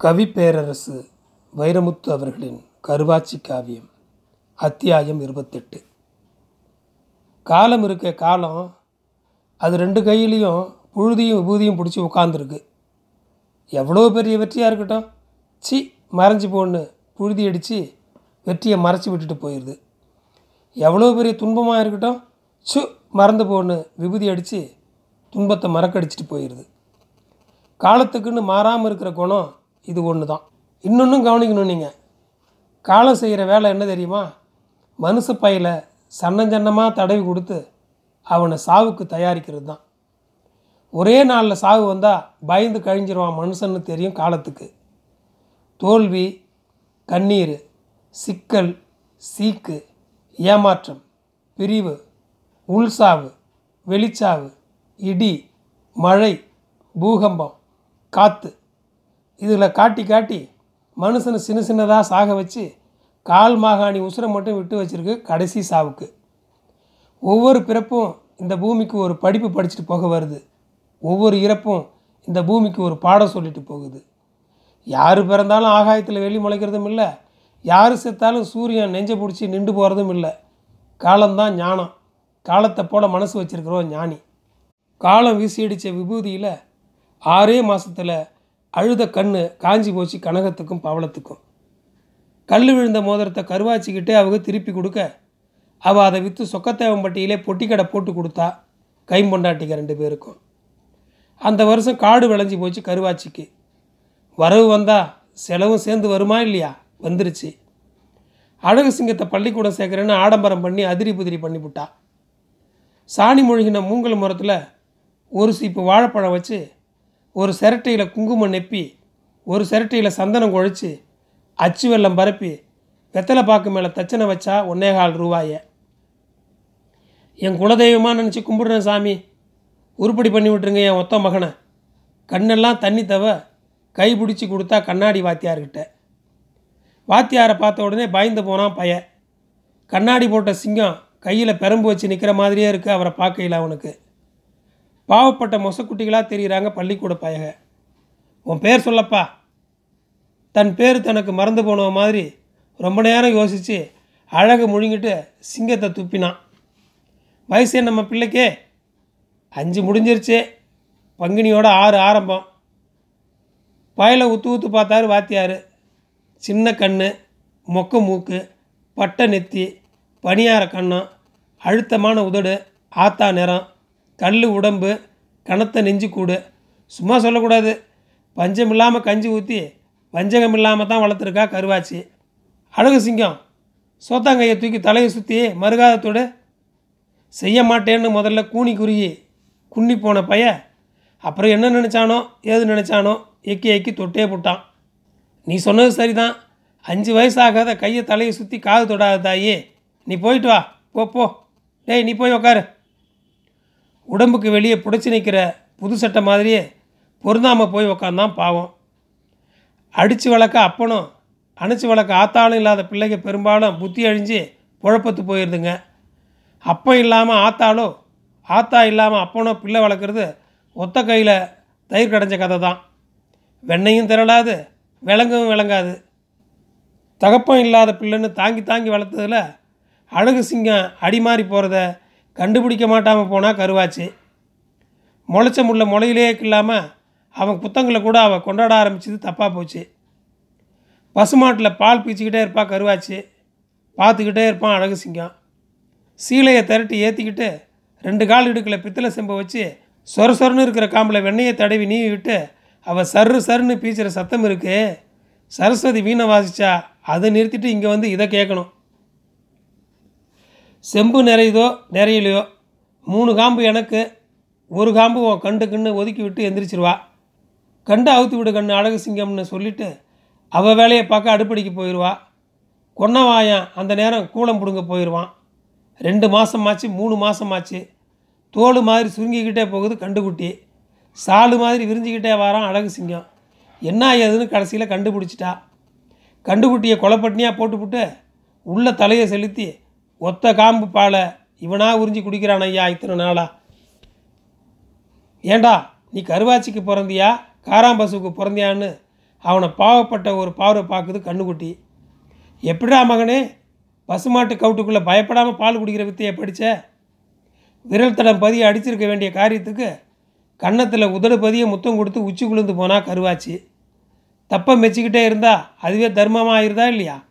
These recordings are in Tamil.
கவி பேரரசு வைரமுத்து அவர்களின் கருவாச்சி காவியம் அத்தியாயம் இருபத்தெட்டு. காலம் இருக்க காலம். அது ரெண்டு கையிலையும் புழுதியும் விபூதியும் பிடிச்சி உட்காந்துருக்கு எவ்வளோ பெரிய வெற்றியாக இருக்கட்டும். சி மறைஞ்சு போன்னு புழுதி அடித்து வெற்றியை மறைச்சி விட்டுட்டு போயிடுது எவ்வளோ பெரிய துன்பமாக இருக்கட்டும். சு மறந்து போன்னு விபூதி அடித்து துன்பத்தை மறக்கடிச்சிட்டு போயிடுது காலத்துக்குன்னு மாறாமல் இருக்கிற குணம் இது ஒன்று தான் இன்னொன்றும் கவனிக்கணும் நீங்கள் காலம் செய்கிற வேலை என்ன தெரியுமா? மனுஷ பையில் சன்னஞ்சன்னமாக தடவி கொடுத்து அவனை சாவுக்கு தயாரிக்கிறது தான் ஒரே நாளில் சாவு வந்தால் பயந்து கழிஞ்சிருவான் மனுஷன்னு தெரியும் காலத்துக்கு. தோல்வி கண்ணீர் சிக்கல் சீக்கு ஏமாற்றம் பிரிவு உள்சாவு வெளிச்சாவு இடி மழை பூகம்பம் காற்று இதில் காட்டி காட்டி மனுஷனை சின்ன சின்னதாக சாக வச்சு கால் மாகாணி உசுரை மட்டும் விட்டு வச்சுருக்கு கடைசி சாவுக்கு. ஒவ்வொரு பிறப்பும் இந்த பூமிக்கு ஒரு படிப்பு படிச்சுட்டு போக வருது. ஒவ்வொரு இறப்பும் இந்த பூமிக்கு ஒரு பாடம் சொல்லிட்டு போகுது. யார் பிறந்தாலும் ஆகாயத்தில் வெளி முளைக்கிறதும் இல்லை. யார் செத்தாலும் சூரியன் நெஞ்சை பிடிச்சி நின்று போகிறதும் இல்லை. காலம்தான் ஞானம். காலத்தை போல மனசு வச்சிருக்கிறோம் ஞானி. காலம் வீசி அடித்த விபூதியில் ஆறே மாதத்தில் அழுத கண்ணு காஞ்சி போச்சு கனகத்துக்கும் பவளத்துக்கும். கல் விழுந்த மோதிரத்தை கருவாச்சிக்கிட்டே அவங்க திருப்பி கொடுக்க அவள் அதை விற்று சொக்கத்தேவம்பட்டியிலே பொட்டிக்கடை போட்டு கொடுத்தா கைம்பொண்டாட்டிக்க ரெண்டு பேருக்கும். அந்த வருஷம் காடு விளைஞ்சி போச்சு கருவாச்சிக்கு. வரவு வந்தால் செலவும் சேர்ந்து வருமா இல்லையா? வந்துருச்சு. அழகு சிங்கத்தை பள்ளிக்கூடம் சேர்க்குறேன்னு ஆடம்பரம் பண்ணி அதிரி புதிரி பண்ணிவிட்டா சாணி மூழ்கின மூங்கல் மரத்தில் ஒரு சீப்பு வாழைப்பழம் வச்சு ஒரு சிரட்டையில் குங்குமம் நெப்பி ஒரு சிரட்டையில் சந்தனம் குழைச்சி அச்சு வெல்லம் பரப்பி வெத்தலை பாக்கு மேலே தச்சனை வச்சா ஒன்னே கால் ரூபாயை. என் குலதெய்வமாக நினச்சி கும்பிடுறேன் சாமி. உருப்படி பண்ணி விட்டுருங்க என் ஒத்த மகனை. கண்ணெல்லாம் தண்ணி தவ கை பிடிச்சி கொடுத்தா கண்ணாடி வாத்தியார்கிட்ட. வாத்தியாரை பார்த்த உடனே பயந்து போனான் பையன் கண்ணாடி போட்ட சிங்கம் கையில் பெரம்பு வச்சு நிற்கிற மாதிரியே இருக்குது அவரை பார்க்கையில் அவனுக்கு. பாவப்பட்ட மொசக்குட்டிகளாக தெரிகிறாங்க பள்ளிக்கூட பயக. உன் பேர் சொல்லப்பா. தன் பேர் தனக்கு மறந்து போன மாதிரி ரொம்ப நேரம் யோசித்து அழகு முழுங்கிட்டு சிங்கத்தை துப்பினான். வயசே நம்ம பிள்ளைக்கே? அஞ்சு முடிஞ்சிருச்சு. பங்குனியோட ஆறு ஆரம்பம். பயலை ஊற்று ஊற்று பார்த்தாரு வாத்தியார். சின்ன கண் மொக்க மூக்கு பட்டை நெத்தி பனியார கண்ணம் அழுத்தமான உதடு ஆத்தா நிறம் கல் உடம்பு கனத்த நெஞ்சு கூடு. சும்மா சொல்லக்கூடாது. பஞ்சம் இல்லாமல் கஞ்சி ஊற்றி வஞ்சகம் இல்லாமல் தான் வளர்த்துருக்கா கருவாச்சி. அழகு சிங்கம். சோத்தாங்கையை தூக்கி தலையை சுற்றி மறுகாதத்தோடு செய்ய மாட்டேன்னு முதல்ல கூனி குறுகி குன்னி போன பைய அப்புறம் என்ன நினச்சானோ ஏது நினச்சானோ எக்கி எக்கி தொட்டே போட்டான். நீ சொன்னது சரிதான். அஞ்சு வயசாகாத கையை தலையை சுற்றி காது தொடாத தாயே. நீ போயிட்டு வா. போ போ. டேய் நீ போய் உக்காரு. உடம்புக்கு வெளியே புடைச்சி நிற்கிற புது சட்டை மாதிரியே பொருந்தாமல் போய் உக்காந்தான் பாவம். அடித்து வளர்க்க அப்பனும் அணைச்சி வளர்க்க ஆத்தாளும் இல்லாத பிள்ளைங்க பெரும்பாலும் புத்தி அழிஞ்சு குழப்பத்து போயிடுதுங்க அப்பம் இல்லாமல் ஆத்தாளோ ஆத்தா இல்லாமல் அப்பனோ பிள்ளை வளர்க்குறது ஒத்த கையில் தயிர் கடைஞ்ச கதை தான். வெண்ணையும் திரளாது விளங்கவும் விளங்காது. தகப்பம் இல்லாத பிள்ளைன்னு தாங்கி தாங்கி வளர்த்ததில் அழகு சிங்கம் அடிமாறி போகிறத கண்டுபிடிக்க மாட்டாமல் போனால் கருவாச்சு. முளைச்ச முள்ள முளையிலே இல்லாமல் அவன் புத்தங்களை கூட அவள் கொண்டாட ஆரம்பிச்சது தப்பாக போச்சு. பசுமாட்டில் பால் பீச்சிக்கிட்டே இருப்பாள் கருவாச்சு. பார்த்துக்கிட்டே இருப்பான் அழகு சிங்கம். சீலையை திரட்டி ஏற்றிக்கிட்டு ரெண்டு கால் இடுக்கில் பித்தளை செம்பை வச்சு சொர சொரன்னு இருக்கிற காம்பில் வெண்ணெயை தடவி நீவி விட்டு அவள் சர்ரு சருன்னு பீச்சுற சத்தம் இருக்கு. சரஸ்வதி வீணை வாசிச்சா அதை நிறுத்திட்டு இங்கே வந்து இதை கேட்கணும். செம்பு நிறையுதோ நிறையலையோ மூணு காம்பு எனக்கு ஒரு காம்பு உன் கண்டுக்குன்னு ஒதுக்கி விட்டு எந்திரிச்சிருவா. கண்டு அவுத்து விடு கண்ணு அழகு சிங்கம்னு சொல்லிட்டு அவள் வேலையை பார்க்க அடுப்படிக்கு போயிடுவா கொன்னவாயன் அந்த நேரம் கூலம் பிடுங்க போயிடுவான் ரெண்டு மாதமாச்சு மூணு மாதமாச்சு தோல் மாதிரி சுருங்கிக்கிட்டே போகுது கண்டுக்குட்டி சாலு மாதிரி விரிஞ்சிக்கிட்டே வரான் அழகு சிங்கம். என்ன ஏதுன்னு கடைசியில் கண்டுபிடிச்சிட்டா. கண்டுக்குட்டியை கொலைப்பட்டினியாக போட்டுவிட்டு உள்ள தலையை செலுத்தி ஒத்த காம்பு பாலை இவனா உறிஞ்சி குடிக்கிறான் ஐயா இத்தனை நாளா? ஏண்டா நீ கருவாச்சிக்கு பிறந்தியா? காராம்பசுக்கு பிறந்தியான்னு அவனை பாவப்பட்ட ஒரு பார்வை பார்க்குது கண்ணுக்குட்டி. எப்படிடா மகனே பசுமாட்டு கவுட்டுக்குள்ளே பயப்படாமல் பால் குடிக்கிற வித்தையை படித்த விரல் தடம் பதிய அடிச்சிருக்க வேண்டிய காரியத்துக்கு கன்னத்தில் உதடு பதிய முத்தம் கொடுத்து உச்சி குளிர்ந்து போனால் கருவாச்சு. தப்பை மெச்சிக்கிட்டே இருந்தால் அதுவே தர்மமாக ஆயிருதா இல்லையா?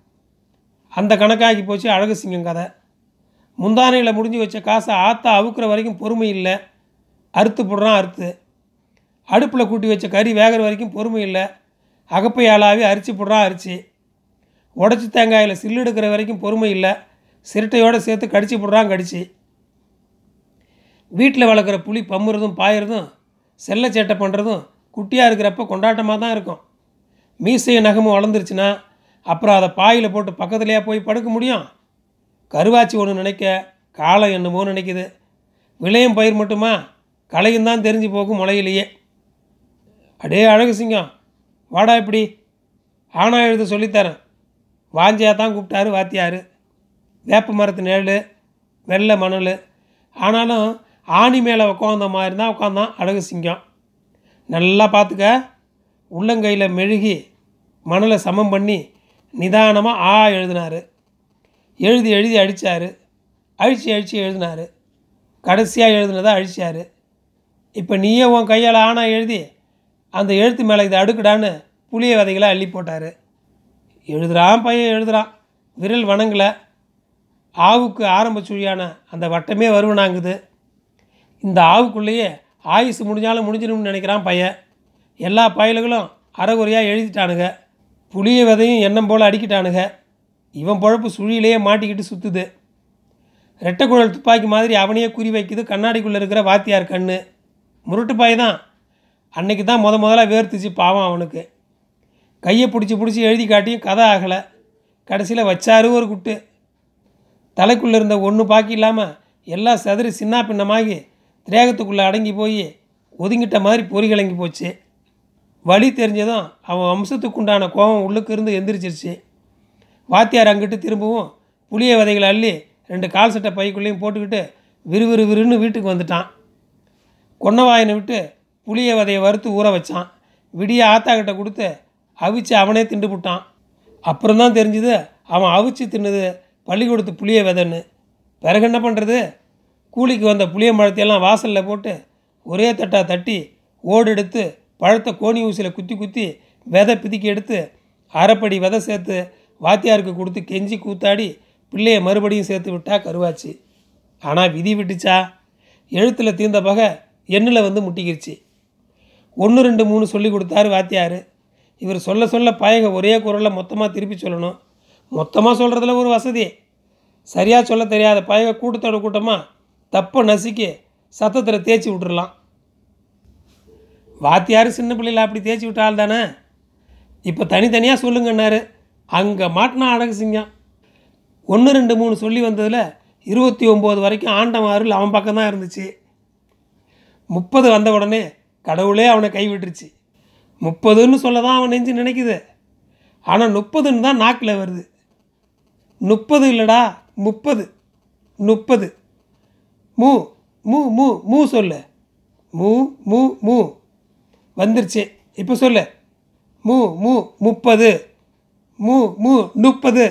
அந்த கணக்காகி போச்சு அழகு சிங்கம் கதை. முந்தானையில் முடிஞ்சு வச்ச காசை ஆத்தா அவுக்குற வரைக்கும் பொறுமை இல்லை. அறுத்து போடுறான் அறுத்து. அடுப்பில் கூட்டி வச்ச கறி வேகிற வரைக்கும் பொறுமை இல்லை. அகப்பை ஆளாவி அரிச்சு போடுறான் அரிச்சு. உடச்சி தேங்காயில் சில்லு எடுக்கிற வரைக்கும் பொறுமை இல்லை. சிரட்டையோடு சேர்த்து கடிச்சு போடுறான் கடிச்சு. வீட்டில் வளர்க்குற புளி பம்முறதும் பாயறதும் செல்ல சேட்டை பண்ணுறதும் குட்டியாக இருக்கிறப்ப கொண்டாட்டமாக தான் இருக்கும். மீசையும் நகமும் வளர்ந்துருச்சுன்னா அப்புறம் அதை பாயில் போட்டு பக்கத்துலேயே போய் படுக்க முடியும்? கருவாச்சி ஒன்று நினைக்க காலம் என்னமோ நினைக்குது. விளையும் பயிர் மட்டுமா? களையும் தான் தெரிஞ்சு போகும் முளையிலேயே. அடே அழகு சிங்கம் வாடா இப்படி. ஆனா எழுத சொல்லித்தரேன். வாஞ்சியாக தான் கூப்பிட்டாரு வாத்தியார். வேப்ப மரத்து நிழல் வெள்ளை மணல். ஆனாலும் ஆணி மேலே உட்காந்த மாதிரி தான் உட்காந்தான் அழகு சிங்கம். நல்லா பார்த்துக்க உள்ளங்கையில் மெழுகி மணலை சமம் பண்ணி நிதானமாக ஆ எழுதினார். எழுதி எழுதி அடித்தார் அழித்து அழித்து எழுதினார். கடைசியாக எழுதுனதை அழிச்சார். இப்போ நீயே உன் கையால் ஆனால் எழுதி அந்த எழுத்து மேலே இதை அடுக்குடான்னு புளிய விதைகளை அள்ளி போட்டார். எழுதுகிறான் பையன் எழுதுகிறான் விரல் வணங்கலை. ஆவுக்கு ஆரம்ப சுழியான அந்த வட்டமே வருவனாங்குது இந்த ஆவுக்குள்ளேயே ஆயுசு முடிஞ்சாலும் முடிஞ்சிடும்னு நினைக்கிறான் பையன். எல்லா பயல்களும் அறகுறையாக எழுதிட்டானுங்க. புளிய விதையும் எண்ணம் போல் அடிக்கிட்டானுங்க. இவன் பொழப்பு சுழியிலேயே மாட்டிக்கிட்டு சுற்றுது ரெட்டைக்குழல் துப்பாக்கி மாதிரி அவனையே குறி வைக்குது. கண்ணாடிக்குள்ளே இருக்கிற வாத்தியார் கண்ணு. முருட்டு பாய் தான். அன்னைக்கு தான் முத முதலாக வேர்த்துச்சு பாவம் அவனுக்கு. கையை பிடிச்சி பிடிச்சி எழுதி காட்டியும் கதை ஆகலை. கடைசியில் வச்சாரு ஒரு குட்டு. தலைக்குள்ளே இருந்த ஒன்று பாக்கி இல்லாமல் எல்லாம் சதுரி சின்ன பின்னமாகி திரேகத்துக்குள்ளே அடங்கி போய் ஒதுங்கிட்ட மாதிரி பொறி கிளங்கி போச்சு. வழி தெரிஞ்சதும் அவன் வம்சத்துக்குண்டான கோபம் உள்ளுக்கு இருந்து எந்திரிச்சிருச்சு. வாத்தியார் அங்கிட்டு திரும்பவும் புளிய விதைகளை அள்ளி ரெண்டு கால் சட்டை பைக்குள்ளேயும் போட்டுக்கிட்டு விறுவிறு விறுன்னு வீட்டுக்கு வந்துட்டான். கொன்னவாயனை விட்டு புளிய விதையை வறுத்து ஊற வச்சான். விடிய ஆத்தாக்கிட்ட கொடுத்து அவிச்சு அவனே திண்டு விட்டான் அப்புறம் தான் தெரிஞ்சுது அவன் அவிச்சு தின்னது பள்ளிக்கூடத்து புளிய விதைன்னு. பிறகு என்ன பண்ணுறது கூலிக்கு வந்த புளிய மரத்தையெல்லாம் வாசலில் போட்டு ஒரே தட்டாக தட்டி ஓடு எடுத்து பழத்தை கோணி ஊசியில் குத்தி குத்தி விதை பிதுக்கி எடுத்து அரைப்படி விதை சேர்த்து வாத்தியாருக்கு கொடுத்து கெஞ்சி கூத்தாடி பிள்ளையை மறுபடியும் சேர்த்து விட்டா கருவாச்சு. ஆனால் விதி விட்டுச்சா? எழுத்தில் தீர்ந்த பகை எண்ணில் வந்து முட்டிக்கிருச்சு. ஒன்று ரெண்டு மூணு சொல்லி கொடுத்தாரு வாத்தியார். இவர் சொல்ல சொல்ல பயங்க ஒரே குரலில் மொத்தமாக திருப்பி சொல்லணும். மொத்தமாக சொல்கிறதுல ஒரு வசதி. சரியாக சொல்ல தெரியாத பயங்க கூட்டத்தோட கூட்டமாக தப்பை நசுக்கி சத்தத்தில் தேய்ச்சி விட்டுடலாம் வாத்தியார் சின்ன பிள்ளைல அப்படி தேய்ச்சி விட்டால் தானே இப்போ தனித்தனியாக சொல்லுங்கன்னாரு. அங்கே மாட்டினா அழகு சிங்கம். ஒன்று ரெண்டு மூணு சொல்லி வந்ததில் இருபத்தி ஒம்பது வரைக்கும் ஆண்டவன் அருள் அவன் பக்கம் தான் இருந்துச்சு. முப்பது வந்த உடனே கடவுளே அவனை கைவிட்டுருச்சு. முப்பதுன்னு சொல்ல தான் அவன் நெஞ்சு நினைக்குது. ஆனால் முப்பதுன்னு தான் நாக்கில் வருது. முப்பது இல்லைடா முப்பது முப்பது. மூ மூ மூ மூ சொல்லு. மூ மூ மூ. வந்துருச்சு. இப்போ சொல்லு. மூ மூ முப்பது. மூ மூ முப்பது.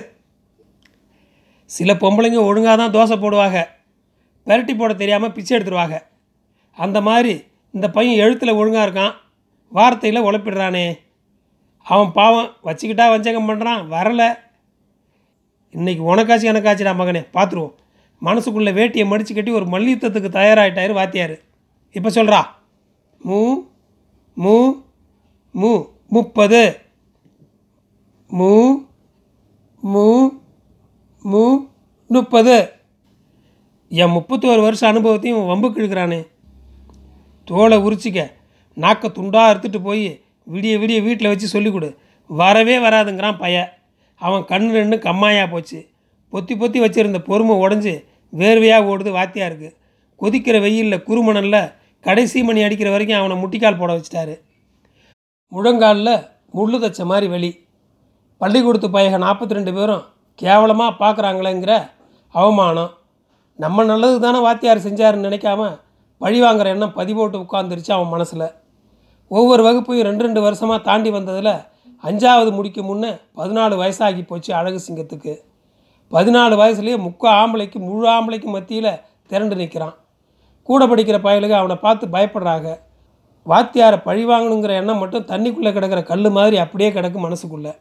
சில பொம்பளைங்க ஒழுங்காக தான் தோசை போடுவாங்க. பெரட்டி போட தெரியாமல் பிச்சை எடுத்துருவாங்க. அந்த மாதிரி இந்த பையன் எழுத்தில் ஒழுங்காக இருக்கான். வார்த்தையில் உழப்பிடுறானே. அவன் பாவம் வச்சுக்கிட்டா வஞ்சகம் பண்ணுறான் வரலை. இன்றைக்கி உனக்காச்சு எனக்காச்சுடா மகனே பார்த்துருவோம் மனசுக்குள்ளே வேட்டியை மடித்து கட்டி ஒரு மல்யுத்தத்துக்கு தயாராகிட்டாரு வாத்தியார். இப்போ சொல்கிறா மூ மூ மூ முப்பது. மூ மூ மூ முப்பது. என் முப்பத்தோரு வருஷம் அனுபவத்தையும் வம்புக்கு இழுக்கிறானே தோலை உரிச்சிக்க நாக்கை துண்டாக அறுத்துட்டு போய் விடிய விடிய வீட்டில் வச்சு சொல்லிக் கொடு. வரவே வராதுங்கிறான் பையன் அவன் கண் ரெண்டு கம்மாயாக போச்சு. பொத்தி பொத்தி வச்சிருந்த பொறுமை உடஞ்சி வேர்வையாக ஓடுது வாத்தியாக இருக்குது கொதிக்கிற வெயிலில் குறுமணலில் கடைசி மணி அடிக்கிற வரைக்கும் அவனை முட்டிக்கால் போட வச்சிட்டாரு. முழங்காலில் முள்ளு தச்ச மாதிரி வெளி. பள்ளிக்கூடத்து பையக நாற்பத்தி ரெண்டு பேரும் கேவலமாக பார்க்குறாங்களேங்கிற அவமானம். நம்ம நல்லது தானே வாத்தியார் செஞ்சாருன்னு நினைக்காம பழி வாங்குற எண்ணம் பதிவோட்டு உட்காந்துருச்சு அவன் மனசில். ஒவ்வொரு வகுப்பையும் ரெண்டு ரெண்டு வருஷமாக தாண்டி வந்ததில் அஞ்சாவது முடிக்க முன்னே பதினாலு வயசாகி போச்சு அழகு சிங்கத்துக்கு. பதினாலு வயசுலேயே முக்கா ஆம்பளைக்கு முழு ஆம்பளைக்கு மத்தியில் திரண்டு நிற்கிறான் கூட படிக்கிற பயலுக்கு அவனை பார்த்து பயப்படுறாங்க வாத்தியாரை பழி வாங்கணுங்கிற எண்ணம் மட்டும் தண்ணிக்குள்ளே கிடக்கிற கல் மாதிரி அப்படியே கிடக்கும் மனசுக்குள்ளே.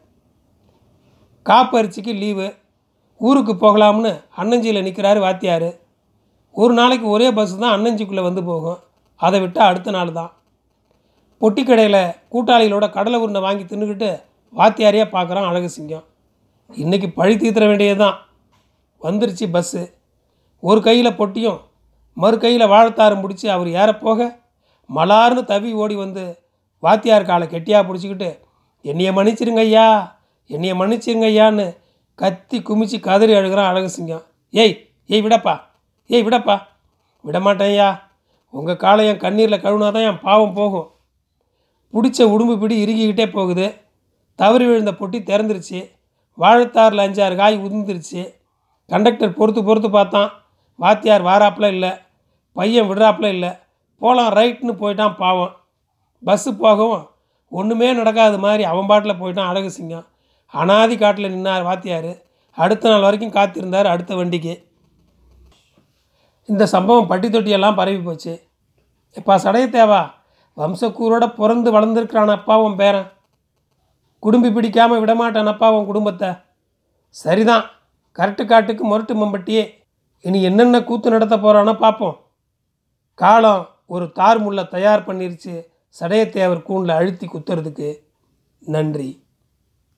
காப்பரிசிக்கு லீவு ஊருக்கு போகலாம்னு அன்னஞ்சியில் நிற்கிறாரு வாத்தியார். ஒரு நாளைக்கு ஒரே பஸ் தான் அன்னஞ்சிக்குள்ளே வந்து போகும். அதை விட்டால் அடுத்த நாள் தான். பொட்டி கடையில் கூட்டாளிகளோட கடலை உருண்டை வாங்கி தின்னுக்கிட்டு வாத்தியாரையே பார்க்குறான் அழகு சிங்கம் இன்றைக்கி பழி தீர்த்துற வேண்டியது தான் வந்துருச்சு பஸ்ஸு ஒரு கையில் பொட்டியும் மறு கையில் வாழத்தாரும் பிடிச்சி அவர் ஏறப்போக மலார்னு தவி ஓடி வந்து வாத்தியார் காலை கெட்டியாக பிடிச்சிக்கிட்டு என்னைய மன்னிச்சிருங்க ஐயா. என்னைய மன்னிச்சிருங்க ஐயான்னு கத்தி குமிச்சு கதறி அழுகிறான் அழகு சிங்கம் ஏய் ஏய் விடப்பா. ஏய் விடப்பா. விடமாட்டேன்யா உங்கள் காலை என் கண்ணீரில் கழுவுனா தான் என் பாவம் போகும். பிடிச்ச உடும்பு பிடி இறுகிக்கிட்டே போகுது. தவறி விழுந்த பொட்டி திறந்துருச்சு. வாழைத்தாரில் அஞ்சாறு காய் உதிர்ந்துருச்சு. கண்டக்டர் பொறுத்து பொறுத்து பார்த்தான். வாத்தியார் வாராப்புல இல்லை. பையன் விடுறாப்புல இல்லை. போகலாம் ரைட்னு போயிட்டான் பாவம். பஸ்ஸு போகவும் ஒன்றுமே நடக்காத மாதிரி அவன் பாட்டில் போயிட்டான் அழகு சிங்கம் அனாதி காட்டில் நின்னார் வாத்தியார். அடுத்த நாள் வரைக்கும் காத்திருந்தார் அடுத்த வண்டிக்கு. இந்த சம்பவம் பட்டி தொட்டியெல்லாம் பரவி போச்சு. எப்பா சடையத்தேவா வம்சக்கூரோட பிறந்து வளர்ந்துருக்கிறான் அப்பாவும் பேரன். குடும்பி பிடிக்காமல் விடமாட்டான் அப்பாவும் குடும்பத்தை. சரிதான். கரெக்டு காட்டுக்கு முரட்டு மம்பட்டியே. இனி என்னென்ன கூத்து நடத்த போகிறானோ பார்ப்போம் காலம் ஒரு தார் முள்ளை தயார் பண்ணிருச்சு சடையத்தேவர் கூண்டில் அழுத்தி குத்துறதுக்கு. நன்றி.